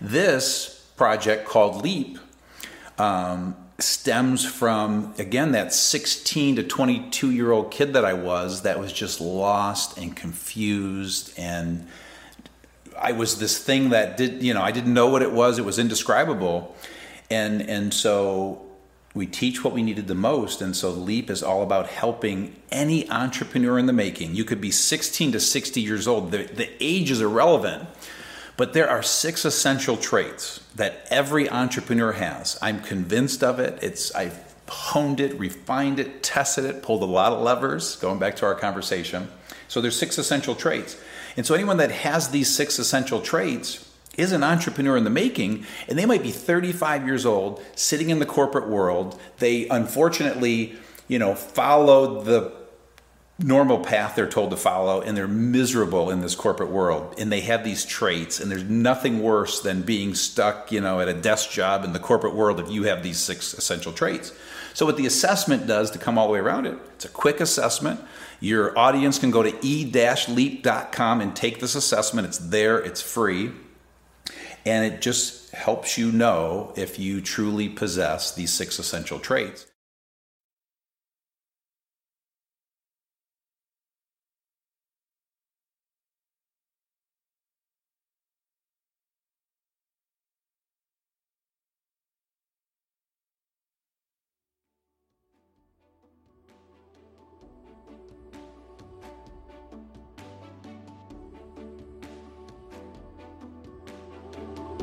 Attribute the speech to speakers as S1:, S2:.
S1: This project called LEAP um, stems from, again, that 16 to 22 year old kid that I was that was just lost and confused. And I was this thing that did, you know, I didn't know what it was, it was indescribable. And, and so we teach what we needed the most. And so LEAP is all about helping any entrepreneur in the making. You could be 16 to 60 years old, the, the age is irrelevant but there are six essential traits that every entrepreneur has. I'm convinced of it. It's I've honed it, refined it, tested it, pulled a lot of levers, going back to our conversation. So there's six essential traits. And so anyone that has these six essential traits is an entrepreneur in the making, and they might be 35 years old, sitting in the corporate world. They unfortunately, you know, followed the normal path they're told to follow and they're miserable in this corporate world and they have these traits and there's nothing worse than being stuck you know at a desk job in the corporate world if you have these six essential traits. So what the assessment does to come all the way around it it's a quick assessment. Your audience can go to e-leap.com and take this assessment. It's there it's free and it just helps you know if you truly possess these six essential traits